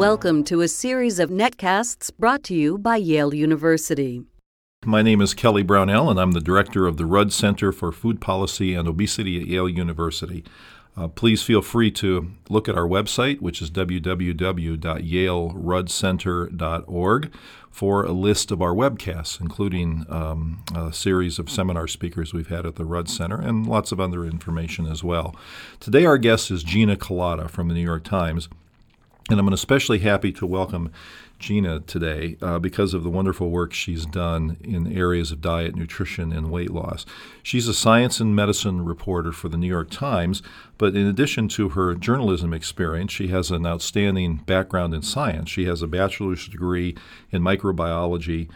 Welcome to a series of netcasts brought to you by Yale University. My name is Kelly Brownell, and I'm the director of the Rudd Center for Food Policy and Obesity at Yale University. Uh, please feel free to look at our website, which is www.yaleruddcenter.org, for a list of our webcasts, including um, a series of seminar speakers we've had at the Rudd Center and lots of other information as well. Today, our guest is Gina Kolata from the New York Times. And I'm especially happy to welcome Gina today uh, because of the wonderful work she's done in areas of diet, nutrition, and weight loss. She's a science and medicine reporter for the New York Times, but in addition to her journalism experience, she has an outstanding background in science. She has a bachelor's degree in microbiology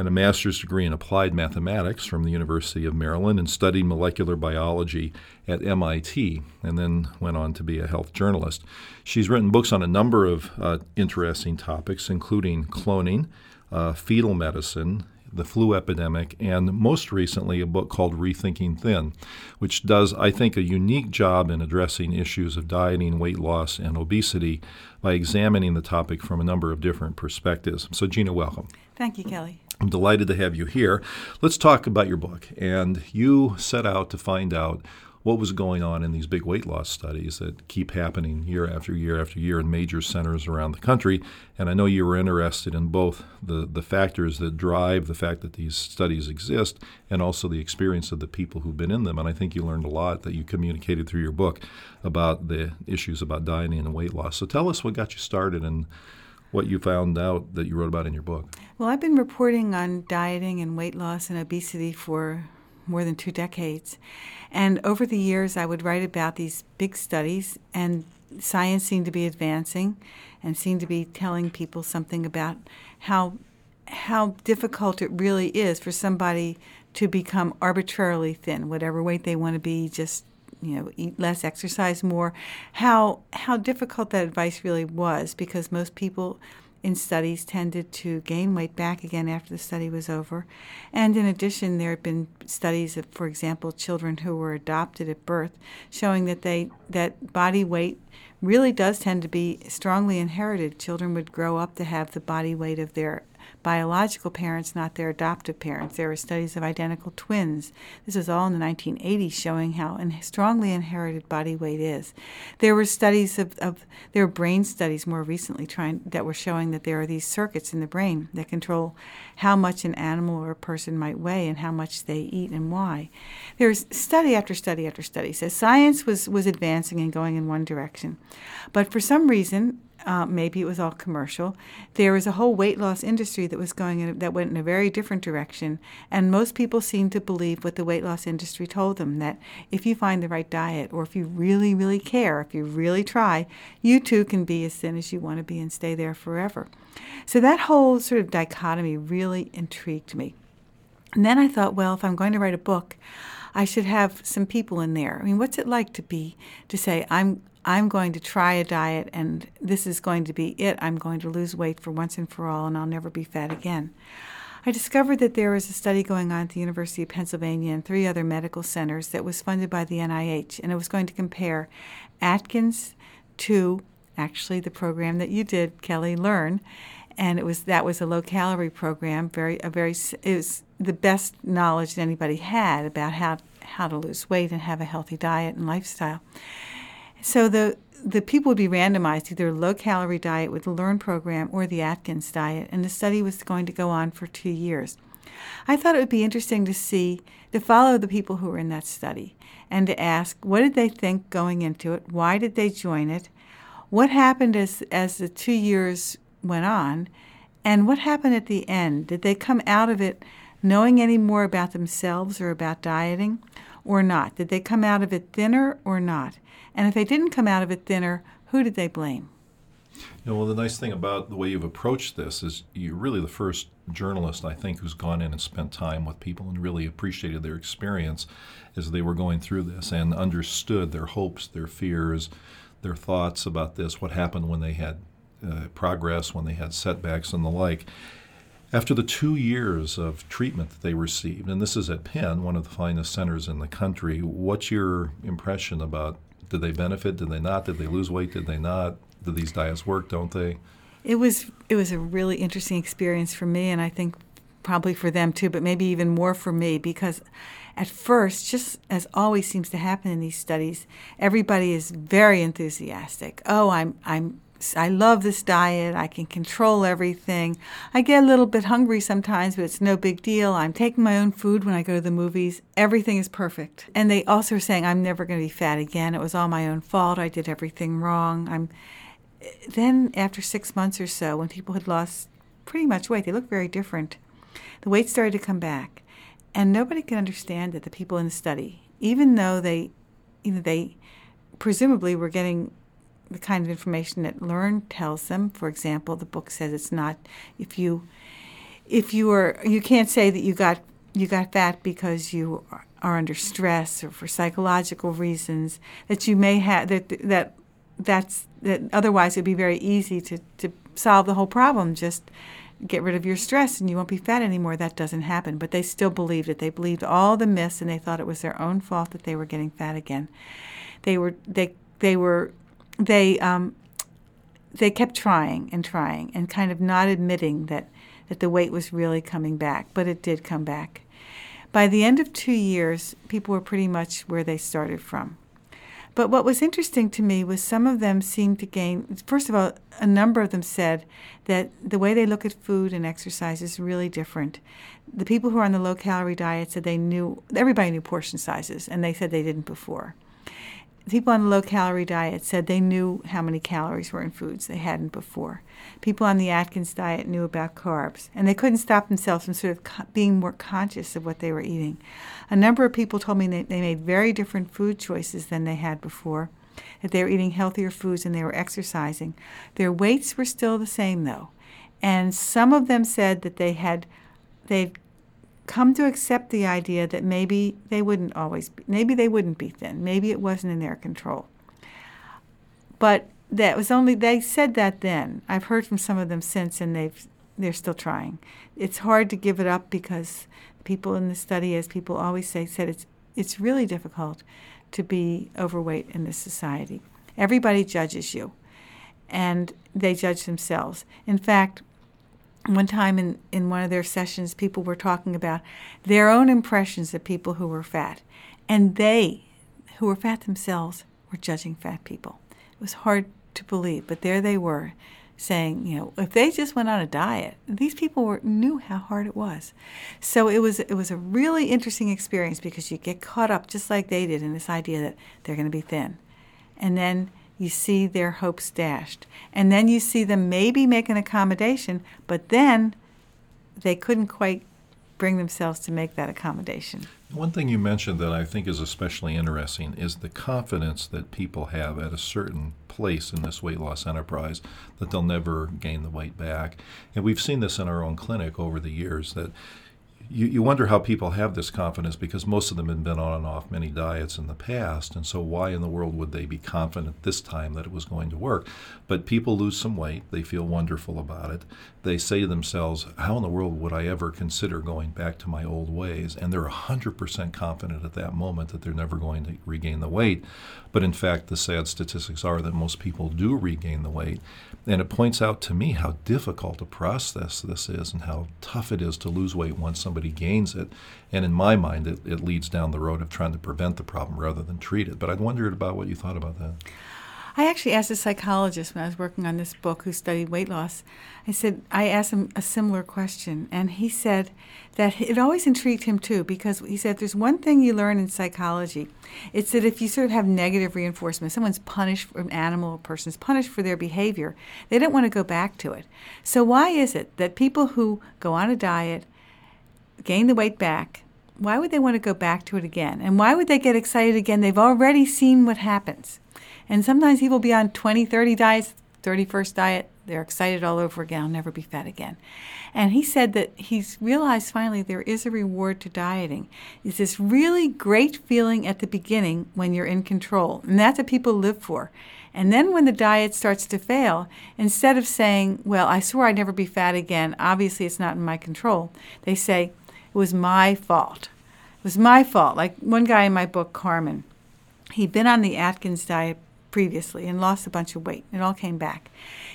and a master's degree in applied mathematics from the University of Maryland and studied molecular biology at MIT and then went on to be a health journalist. She's written books on a number of uh, interesting topics, including cloning, uh, fetal medicine, the flu epidemic, and most recently a book called Rethinking Thin, which does, I think, a unique job in addressing issues of dieting, weight loss, and obesity by examining the topic from a number of different perspectives. So, Gina, welcome. Thank you, Kelly. I'm delighted to have you here. Let's talk about your book. And you set out to find out what was going on in these big weight loss studies that keep happening year after year after year in major centers around the country. And I know you were interested in both the, the factors that drive the fact that these studies exist and also the experience of the people who've been in them. And I think you learned a lot that you communicated through your book about the issues about dieting and weight loss. So tell us what got you started and what you found out that you wrote about in your book. Well, I've been reporting on dieting and weight loss and obesity for more than two decades. And over the years, I would write about these big studies, and science seemed to be advancing and seemed to be telling people something about how how difficult it really is for somebody to become arbitrarily thin, whatever weight they want to be, just you know eat less exercise more. How how difficult that advice really was because most people in studies tended to gain weight back again after the study was over. And in addition there have been studies of for example children who were adopted at birth showing that they that body weight really does tend to be strongly inherited. Children would grow up to have the body weight of their biological parents, not their adoptive parents. There were studies of identical twins. This was all in the 1980s showing how strongly inherited body weight is. There were studies of, of there were brain studies more recently trying that were showing that there are these circuits in the brain that control how much an animal or a person might weigh and how much they eat and why. There's study after study after study says science was was advancing and going in one direction. But for some reason, uh, maybe it was all commercial. There was a whole weight loss industry that was going in, that went in a very different direction, and most people seemed to believe what the weight loss industry told them that if you find the right diet, or if you really, really care, if you really try, you too can be as thin as you want to be and stay there forever. So that whole sort of dichotomy really intrigued me. And then I thought, well, if I'm going to write a book, I should have some people in there. I mean, what's it like to be to say I'm I'm going to try a diet and this is going to be it. I'm going to lose weight for once and for all and I'll never be fat again. I discovered that there was a study going on at the University of Pennsylvania and three other medical centers that was funded by the NIH, and it was going to compare Atkins to actually the program that you did, Kelly Learn, and it was that was a low calorie program, very a very it was the best knowledge that anybody had about how how to lose weight and have a healthy diet and lifestyle. So the the people would be randomized either a low calorie diet with the Learn program or the Atkins diet, and the study was going to go on for two years. I thought it would be interesting to see, to follow the people who were in that study and to ask what did they think going into it? Why did they join it? What happened as, as the two years went on? And what happened at the end? Did they come out of it knowing any more about themselves or about dieting or not? Did they come out of it thinner or not? And if they didn't come out of it thinner, who did they blame? You know, well, the nice thing about the way you've approached this is you're really the first journalist, I think, who's gone in and spent time with people and really appreciated their experience as they were going through this and understood their hopes, their fears, their thoughts about this, what happened when they had uh, progress, when they had setbacks, and the like. After the two years of treatment that they received, and this is at Penn, one of the finest centers in the country, what's your impression about did they benefit? Did they not? Did they lose weight? Did they not? Do these diets work? Don't they? It was it was a really interesting experience for me, and I think probably for them too, but maybe even more for me because at first, just as always seems to happen in these studies, everybody is very enthusiastic. Oh, I'm I'm I love this diet. I can control everything. I get a little bit hungry sometimes, but it's no big deal. I'm taking my own food when I go to the movies. Everything is perfect. And they also are saying I'm never going to be fat again. It was all my own fault. I did everything wrong. I'm eh, then after 6 months or so when people had lost pretty much weight, they looked very different. The weight started to come back. And nobody could understand it, the people in the study, even though they you know, they presumably were getting the kind of information that Learn tells them. For example, the book says it's not if you if you are you can't say that you got you got fat because you are under stress or for psychological reasons that you may have that that that's that otherwise it'd be very easy to to solve the whole problem. Just get rid of your stress and you won't be fat anymore. That doesn't happen. But they still believed it. They believed all the myths and they thought it was their own fault that they were getting fat again. They were they they were they um, they kept trying and trying and kind of not admitting that that the weight was really coming back, but it did come back. By the end of two years, people were pretty much where they started from. But what was interesting to me was some of them seemed to gain, first of all, a number of them said that the way they look at food and exercise is really different. The people who are on the low calorie diet said they knew, everybody knew portion sizes, and they said they didn't before people on the low calorie diet said they knew how many calories were in foods they hadn't before. People on the Atkins diet knew about carbs, and they couldn't stop themselves from sort of being more conscious of what they were eating. A number of people told me that they made very different food choices than they had before, that they were eating healthier foods and they were exercising. Their weights were still the same, though, and some of them said that they had they'd come to accept the idea that maybe they wouldn't always be, maybe they wouldn't be thin. Maybe it wasn't in their control. But that was only they said that then. I've heard from some of them since and they've they're still trying. It's hard to give it up because people in the study as people always say said it's it's really difficult to be overweight in this society. Everybody judges you and they judge themselves. In fact one time in, in one of their sessions, people were talking about their own impressions of people who were fat. And they, who were fat themselves, were judging fat people. It was hard to believe, but there they were saying, you know, if they just went on a diet, these people were, knew how hard it was. So it was it was a really interesting experience because you get caught up just like they did in this idea that they're going to be thin. And then you see their hopes dashed. And then you see them maybe make an accommodation, but then they couldn't quite bring themselves to make that accommodation. One thing you mentioned that I think is especially interesting is the confidence that people have at a certain place in this weight loss enterprise that they'll never gain the weight back. And we've seen this in our own clinic over the years that you, you wonder how people have this confidence because most of them have been on and off many diets in the past. And so, why in the world would they be confident this time that it was going to work? But people lose some weight, they feel wonderful about it. They say to themselves, How in the world would I ever consider going back to my old ways? And they're 100% confident at that moment that they're never going to regain the weight. But in fact, the sad statistics are that most people do regain the weight. And it points out to me how difficult a process this is and how tough it is to lose weight once somebody gains it. And in my mind, it, it leads down the road of trying to prevent the problem rather than treat it. But I wondered about what you thought about that. I actually asked a psychologist when I was working on this book who studied weight loss. I said, I asked him a similar question, and he said that it always intrigued him too because he said there's one thing you learn in psychology. It's that if you sort of have negative reinforcement, someone's punished, an animal, a person's punished for their behavior, they don't want to go back to it. So, why is it that people who go on a diet, gain the weight back, why would they want to go back to it again? And why would they get excited again? They've already seen what happens. And sometimes people be on 20, 30 diets, 31st diet, they're excited all over again, I'll never be fat again. And he said that he's realized finally there is a reward to dieting. It's this really great feeling at the beginning when you're in control. And that's what people live for. And then when the diet starts to fail, instead of saying, Well, I swore I'd never be fat again, obviously it's not in my control, they say, It was my fault. It was my fault. Like one guy in my book, Carmen, he'd been on the Atkins diet previously and lost a bunch of weight. It all came back.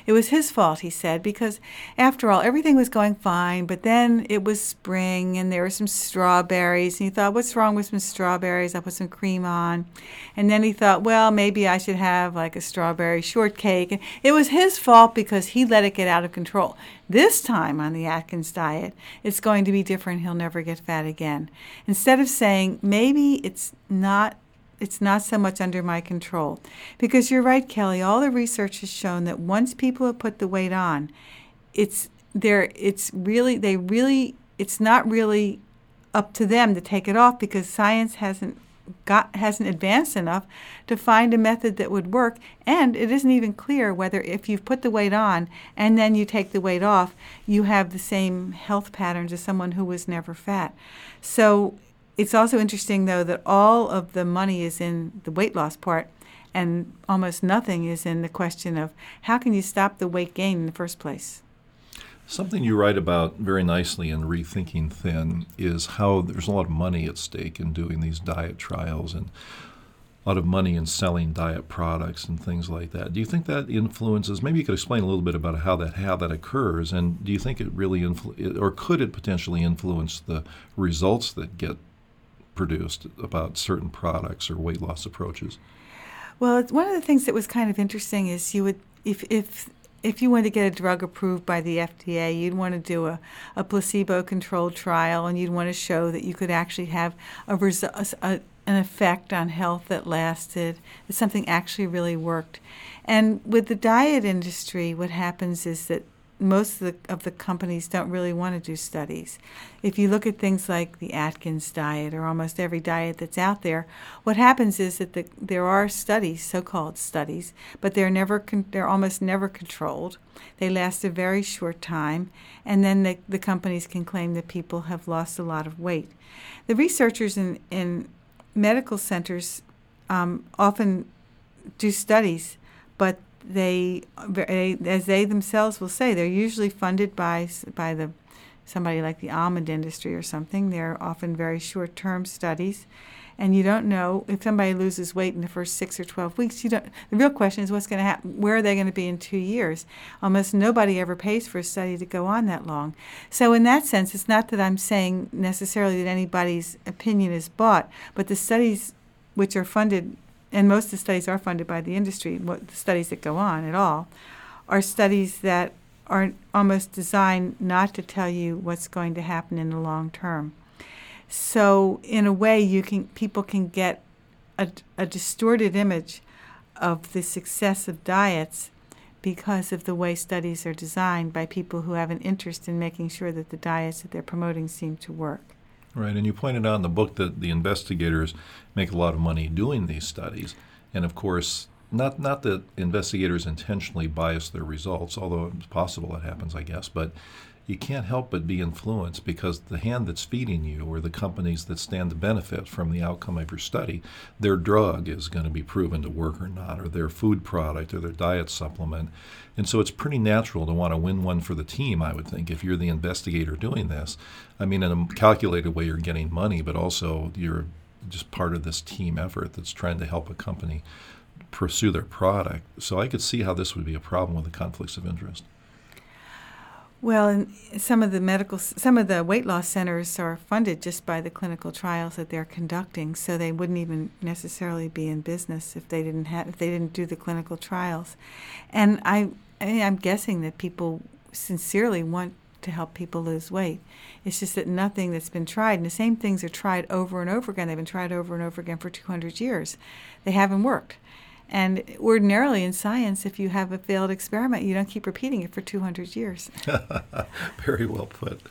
It was his fault, he said, because after all, everything was going fine, but then it was spring and there were some strawberries. And he thought, what's wrong with some strawberries? I'll put some cream on. And then he thought, well, maybe I should have like a strawberry shortcake. And it was his fault because he let it get out of control. This time on the Atkins diet, it's going to be different. He'll never get fat again. Instead of saying, maybe it's not it's not so much under my control. Because you're right, Kelly, all the research has shown that once people have put the weight on, it's there it's really they really it's not really up to them to take it off because science hasn't got hasn't advanced enough to find a method that would work and it isn't even clear whether if you've put the weight on and then you take the weight off you have the same health patterns as someone who was never fat so it's also interesting, though, that all of the money is in the weight loss part, and almost nothing is in the question of how can you stop the weight gain in the first place. Something you write about very nicely in Rethinking Thin is how there's a lot of money at stake in doing these diet trials and a lot of money in selling diet products and things like that. Do you think that influences? Maybe you could explain a little bit about how that how that occurs, and do you think it really influ- or could it potentially influence the results that get produced about certain products or weight loss approaches? Well, one of the things that was kind of interesting is you would, if, if, if you wanted to get a drug approved by the FDA, you'd want to do a, a placebo controlled trial and you'd want to show that you could actually have a, resu- a, an effect on health that lasted, that something actually really worked. And with the diet industry, what happens is that most of the, of the companies don't really want to do studies. If you look at things like the Atkins diet or almost every diet that's out there, what happens is that the, there are studies, so-called studies, but they're never con- they're almost never controlled. They last a very short time, and then the, the companies can claim that people have lost a lot of weight. The researchers in, in medical centers um, often do studies, but they, as they themselves will say, they're usually funded by by the somebody like the almond industry or something. They're often very short-term studies, and you don't know if somebody loses weight in the first six or twelve weeks. You don't. The real question is what's going to happen. Where are they going to be in two years? Almost nobody ever pays for a study to go on that long. So in that sense, it's not that I'm saying necessarily that anybody's opinion is bought, but the studies which are funded and most of the studies are funded by the industry, what the studies that go on at all, are studies that are almost designed not to tell you what's going to happen in the long term. So in a way, you can people can get a, a distorted image of the success of diets because of the way studies are designed by people who have an interest in making sure that the diets that they're promoting seem to work. Right, and you pointed out in the book that the investigators make a lot of money doing these studies, and of course, not not that investigators intentionally bias their results, although it's possible that happens, I guess, but you can't help but be influenced because the hand that's feeding you or the companies that stand to benefit from the outcome of your study, their drug is going to be proven to work or not, or their food product or their diet supplement. And so it's pretty natural to want to win one for the team, I would think, if you're the investigator doing this. I mean, in a calculated way, you're getting money, but also you're just part of this team effort that's trying to help a company pursue their product. So I could see how this would be a problem with the conflicts of interest. Well, and some of the medical, some of the weight loss centers are funded just by the clinical trials that they're conducting, so they wouldn't even necessarily be in business if they didn't have, if they didn't do the clinical trials. And I, I mean, I'm guessing that people sincerely want to help people lose weight. It's just that nothing that's been tried, and the same things are tried over and over again. They've been tried over and over again for 200 years. They haven't worked. And ordinarily in science, if you have a failed experiment, you don't keep repeating it for 200 years. Very well put.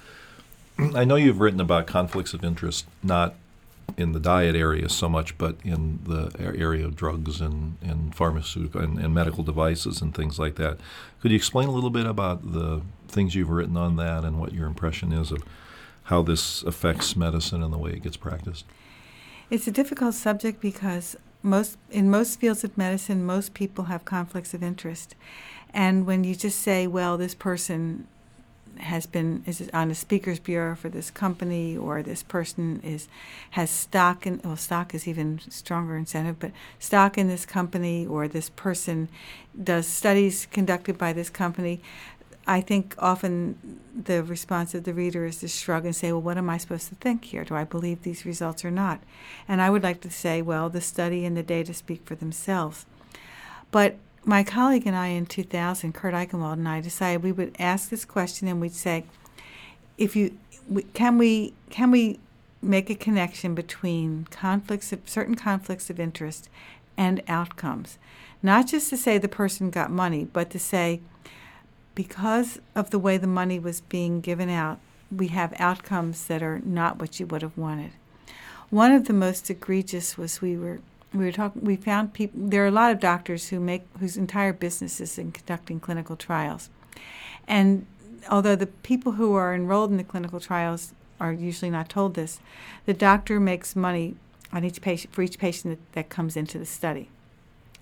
I know you've written about conflicts of interest, not in the diet area so much, but in the area of drugs and, and pharmaceutical and, and medical devices and things like that. Could you explain a little bit about the things you've written on that and what your impression is of how this affects medicine and the way it gets practiced? It's a difficult subject because most in most fields of medicine, most people have conflicts of interest, and when you just say, "Well, this person has been is on the speakers bureau for this company or this person is has stock in well stock is even stronger incentive but stock in this company or this person does studies conducted by this company I think often the response of the reader is to shrug and say, Well, what am I supposed to think here? Do I believe these results or not? And I would like to say, Well, the study and the data speak for themselves. But my colleague and I in 2000, Kurt Eichenwald and I, decided we would ask this question and we'd say, if you can we can we make a connection between conflicts of certain conflicts of interest and outcomes, not just to say the person got money, but to say because of the way the money was being given out, we have outcomes that are not what you would have wanted. One of the most egregious was we were we were talking we found people there are a lot of doctors who make whose entire business is in conducting clinical trials. And although the people who are enrolled in the clinical trials are usually not told this, the doctor makes money on each patient for each patient that, that comes into the study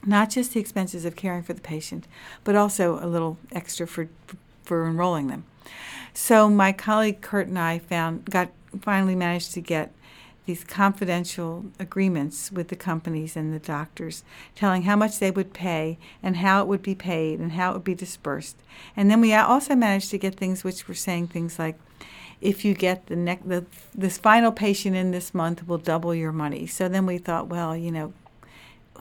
not just the expenses of caring for the patient, but also a little extra for for enrolling them. So my colleague Kurt and I found got finally managed to get these confidential agreements with the companies and the doctors telling how much they would pay and how it would be paid and how it would be dispersed. And then we also managed to get things which were saying things like if you get the, next the this final patient in this month will double your money. So then we thought, well, you know,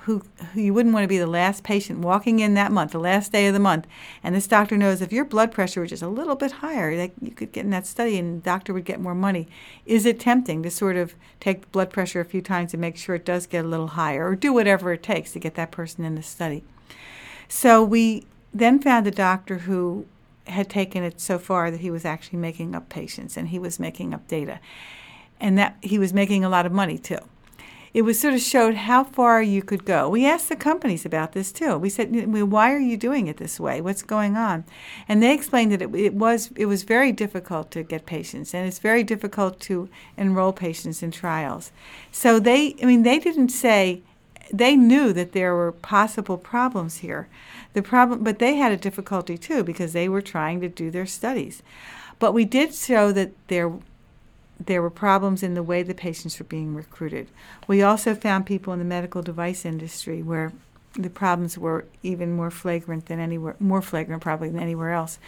who, who you wouldn't want to be the last patient walking in that month, the last day of the month, and this doctor knows if your blood pressure were just a little bit higher, that you could get in that study and the doctor would get more money. Is it tempting to sort of take blood pressure a few times and make sure it does get a little higher, or do whatever it takes to get that person in the study? So we then found a doctor who had taken it so far that he was actually making up patients and he was making up data, and that he was making a lot of money too it was sort of showed how far you could go. We asked the companies about this too. We said, "Why are you doing it this way? What's going on?" And they explained that it, it was it was very difficult to get patients, and it's very difficult to enroll patients in trials. So they, I mean, they didn't say they knew that there were possible problems here. The problem, but they had a difficulty too because they were trying to do their studies. But we did show that there there were problems in the way the patients were being recruited. We also found people in the medical device industry where the problems were even more flagrant than anywhere, more flagrant probably than anywhere else,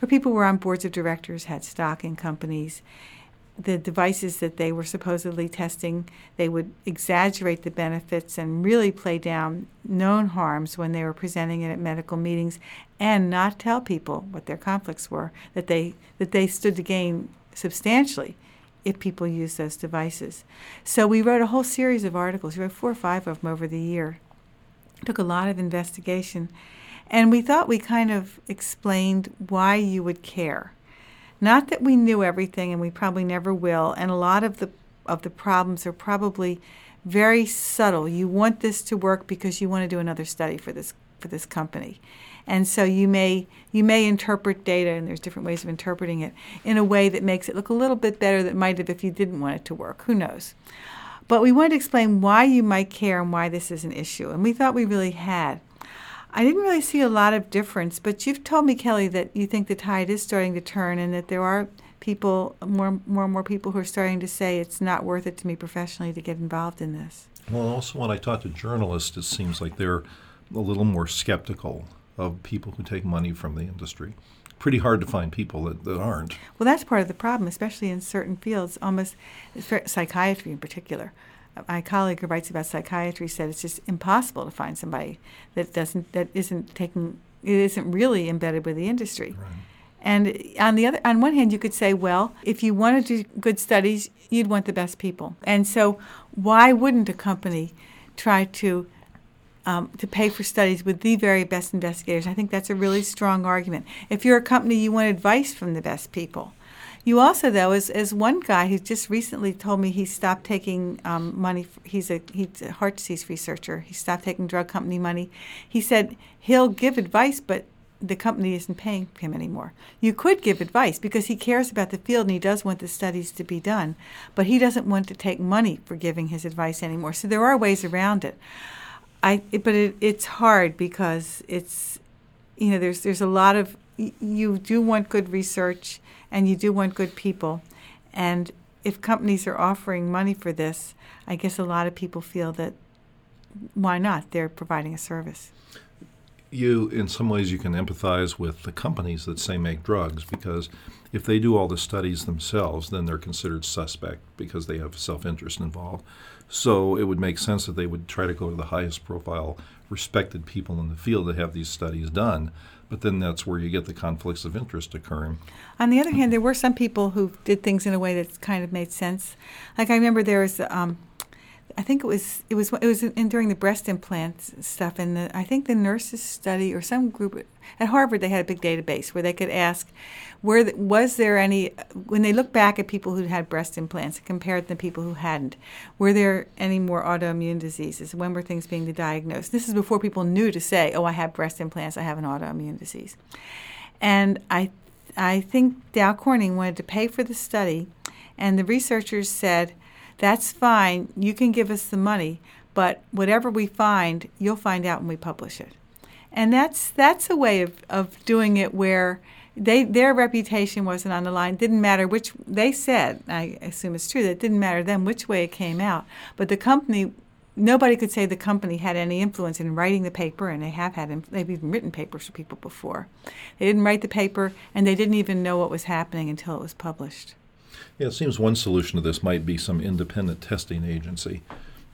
where people were on boards of directors, had stock in companies. The devices that they were supposedly testing, they would exaggerate the benefits and really play down known harms when they were presenting it at medical meetings, and not tell people what their conflicts were, that they that they stood to gain substantially if people use those devices. So we wrote a whole series of articles. We wrote four or five of them over the year. It took a lot of investigation. And we thought we kind of explained why you would care. Not that we knew everything and we probably never will, and a lot of the of the problems are probably very subtle. You want this to work because you want to do another study for this for this company. And so you may you may interpret data, and there's different ways of interpreting it in a way that makes it look a little bit better than it might have if you didn't want it to work. Who knows? But we wanted to explain why you might care and why this is an issue, and we thought we really had. I didn't really see a lot of difference, but you've told me, Kelly, that you think the tide is starting to turn, and that there are people, more, more and more people who are starting to say it's not worth it to me professionally to get involved in this. Well, also when I talk to journalists, it seems like they're a little more skeptical of people who take money from the industry. Pretty hard to find people that, that aren't. Well, that's part of the problem, especially in certain fields, almost psychiatry in particular. My colleague who writes about psychiatry said it's just impossible to find somebody that doesn't that isn't taking it isn't really embedded with the industry. Right. And on the other, on one hand, you could say, well, if you want to do good studies, you'd want the best people. And so, why wouldn't a company try to um, to pay for studies with the very best investigators. I think that's a really strong argument. If you're a company, you want advice from the best people. You also, though, as, as one guy who just recently told me he stopped taking um, money, he's a, he's a heart disease researcher, he stopped taking drug company money. He said he'll give advice, but the company isn't paying him anymore. You could give advice because he cares about the field and he does want the studies to be done, but he doesn't want to take money for giving his advice anymore. So there are ways around it. I but it, it's hard because it's you know there's there's a lot of you do want good research and you do want good people. And if companies are offering money for this, I guess a lot of people feel that why not? They're providing a service. You, in some ways, you can empathize with the companies that say make drugs because if they do all the studies themselves, then they're considered suspect because they have self interest involved. So it would make sense that they would try to go to the highest profile, respected people in the field to have these studies done. But then that's where you get the conflicts of interest occurring. On the other hand, there were some people who did things in a way that kind of made sense. Like I remember there was um, I think it was it was it was in, during the breast implants stuff, and the, I think the nurses study or some group at Harvard they had a big database where they could ask, where the, was there any when they looked back at people who had breast implants compared to people who hadn't, were there any more autoimmune diseases? When were things being diagnosed? This is before people knew to say, oh, I have breast implants, I have an autoimmune disease, and I I think Dow Corning wanted to pay for the study, and the researchers said that's fine. You can give us the money, but whatever we find, you'll find out when we publish it. And that's that's a way of, of doing it where they their reputation wasn't on the line. Didn't matter which they said. I assume it's true that it didn't matter to them which way it came out. But the company, nobody could say the company had any influence in writing the paper, and they have had they've even written papers for people before. They didn't write the paper, and they didn't even know what was happening until it was published. Yeah, it seems one solution to this might be some independent testing agency,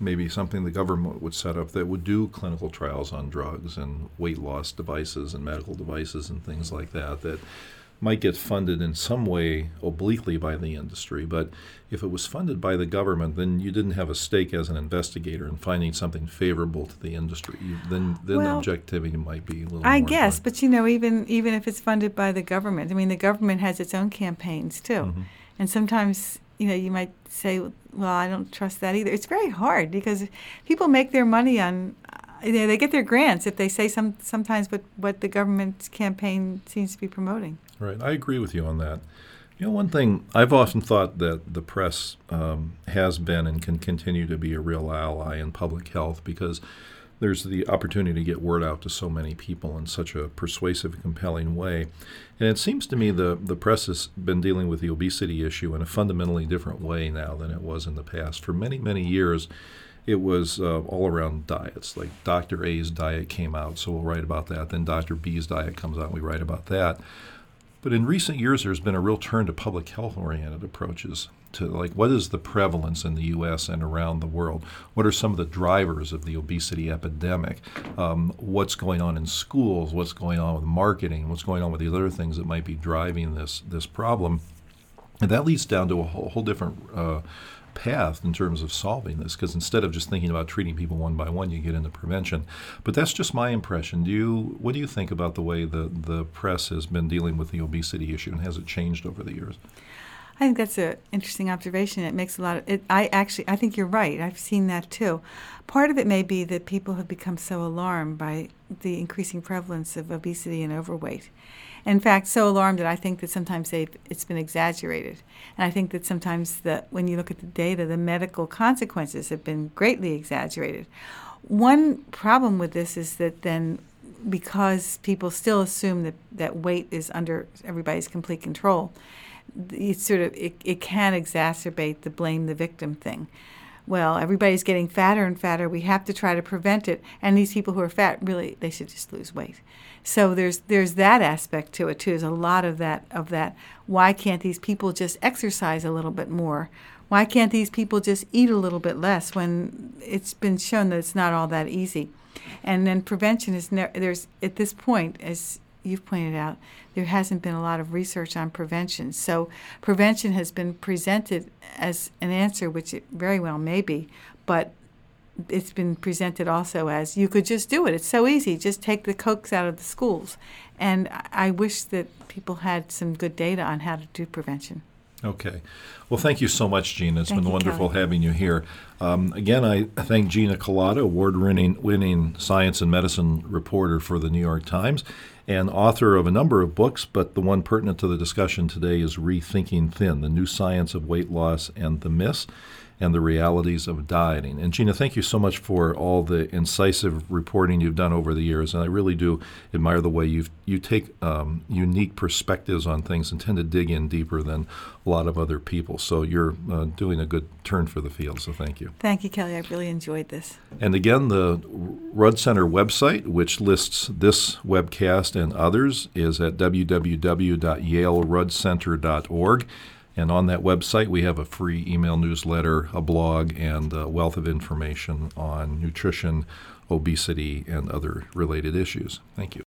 maybe something the government would set up that would do clinical trials on drugs and weight loss devices and medical devices and things like that that might get funded in some way obliquely by the industry. But if it was funded by the government, then you didn't have a stake as an investigator in finding something favorable to the industry. You, then then well, objectivity might be a little. I guess, but you know, even even if it's funded by the government, I mean, the government has its own campaigns too. Mm-hmm. And sometimes, you know, you might say, well, I don't trust that either. It's very hard because people make their money on, you know, they get their grants if they say some sometimes what, what the government campaign seems to be promoting. Right. I agree with you on that. You know, one thing I've often thought that the press um, has been and can continue to be a real ally in public health because there's the opportunity to get word out to so many people in such a persuasive, compelling way. And it seems to me the, the press has been dealing with the obesity issue in a fundamentally different way now than it was in the past. For many, many years, it was uh, all around diets. Like Dr. A's diet came out, so we'll write about that. Then Dr. B's diet comes out, we write about that. But in recent years, there's been a real turn to public health oriented approaches to like what is the prevalence in the U.S. and around the world? What are some of the drivers of the obesity epidemic? Um, what's going on in schools? What's going on with marketing? What's going on with the other things that might be driving this this problem? And that leads down to a whole, whole different uh, path in terms of solving this because instead of just thinking about treating people one by one you get into prevention but that's just my impression do you what do you think about the way the, the press has been dealing with the obesity issue and has it changed over the years I think that's an interesting observation. It makes a lot of it. I actually, I think you're right. I've seen that too. Part of it may be that people have become so alarmed by the increasing prevalence of obesity and overweight. In fact, so alarmed that I think that sometimes it's been exaggerated. And I think that sometimes that when you look at the data, the medical consequences have been greatly exaggerated. One problem with this is that then because people still assume that, that weight is under everybody's complete control, it sort of it, it can exacerbate the blame the victim thing. Well everybody's getting fatter and fatter. We have to try to prevent it. And these people who are fat really they should just lose weight. So there's there's that aspect to it too. There's a lot of that of that. Why can't these people just exercise a little bit more? Why can't these people just eat a little bit less when it's been shown that it's not all that easy? And then prevention is ne- there's at this point as you've pointed out, there hasn't been a lot of research on prevention. So prevention has been presented as an answer, which it very well may be, but it's been presented also as you could just do it. It's so easy. Just take the cokes out of the schools. And I wish that people had some good data on how to do prevention. Okay. Well, thank you so much, Gina. It's thank been you, wonderful Kelly. having you here. Um, again, I thank Gina Kolata, award winning science and medicine reporter for the New York Times and author of a number of books, but the one pertinent to the discussion today is Rethinking Thin The New Science of Weight Loss and the Myths. And the realities of dieting. And Gina, thank you so much for all the incisive reporting you've done over the years. And I really do admire the way you you take um, unique perspectives on things and tend to dig in deeper than a lot of other people. So you're uh, doing a good turn for the field. So thank you. Thank you, Kelly. I really enjoyed this. And again, the Rudd Center website, which lists this webcast and others, is at www.yaleruddcenter.org. And on that website, we have a free email newsletter, a blog, and a wealth of information on nutrition, obesity, and other related issues. Thank you.